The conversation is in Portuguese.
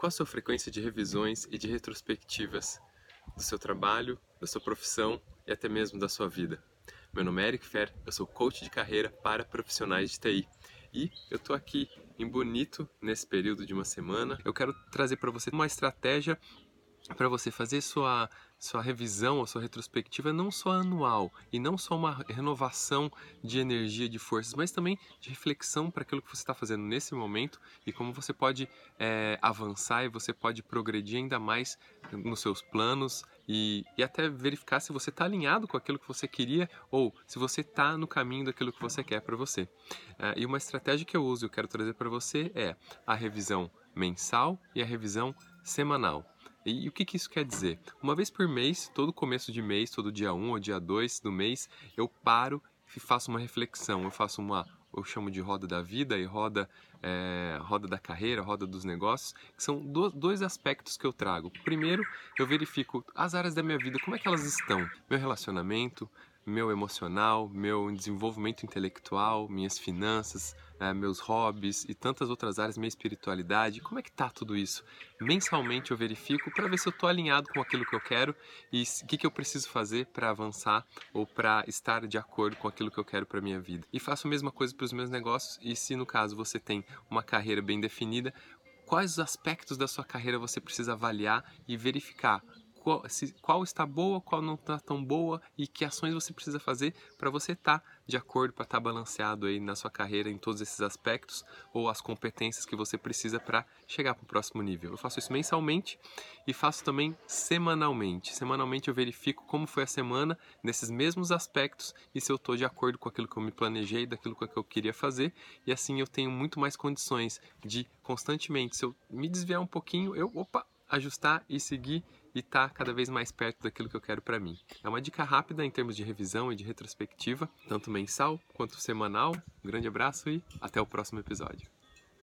Qual a sua frequência de revisões e de retrospectivas do seu trabalho, da sua profissão e até mesmo da sua vida? Meu nome é Eric Fer, eu sou coach de carreira para profissionais de TI e eu estou aqui em Bonito nesse período de uma semana. Eu quero trazer para você uma estratégia para você fazer sua, sua revisão ou sua retrospectiva não só anual e não só uma renovação de energia, de forças, mas também de reflexão para aquilo que você está fazendo nesse momento e como você pode é, avançar e você pode progredir ainda mais nos seus planos e, e até verificar se você está alinhado com aquilo que você queria ou se você está no caminho daquilo que você quer para você. É, e uma estratégia que eu uso e eu quero trazer para você é a revisão mensal e a revisão semanal. E, o que, que, isso quer dizer? Uma vez por mês, todo começo de mês, todo dia 1 ou dia 2 do mês, eu paro e faço uma reflexão, eu faço uma, eu chamo de roda da vida e roda, é, roda da carreira, roda dos negócios, que são do, dois aspectos que eu trago. Primeiro, eu verifico as áreas da minha vida, como é que elas estão, meu relacionamento, meu emocional, meu desenvolvimento intelectual, minhas finanças, é, meus hobbies e tantas outras áreas, minha espiritualidade, como é que tá tudo isso? Mensalmente eu verifico para ver se eu estou alinhado com aquilo que eu quero e o que, que eu preciso fazer para avançar ou para estar de acordo com aquilo que eu quero para minha vida. E faço a mesma coisa para os meus negócios e se no caso você tem uma carreira bem definida, quais os aspectos da sua carreira você precisa avaliar e verificar qual, se, qual está boa, qual não está tão boa e que ações você precisa fazer para você estar tá de acordo, para estar tá balanceado aí na sua carreira em todos esses aspectos ou as competências que você precisa para chegar para o próximo nível. Eu faço isso mensalmente e faço também semanalmente. Semanalmente eu verifico como foi a semana nesses mesmos aspectos e se eu estou de acordo com aquilo que eu me planejei, daquilo que eu queria fazer e assim eu tenho muito mais condições de constantemente, se eu me desviar um pouquinho, eu, opa, ajustar e seguir e tá cada vez mais perto daquilo que eu quero para mim. É uma dica rápida em termos de revisão e de retrospectiva, tanto mensal quanto semanal. Um grande abraço e até o próximo episódio.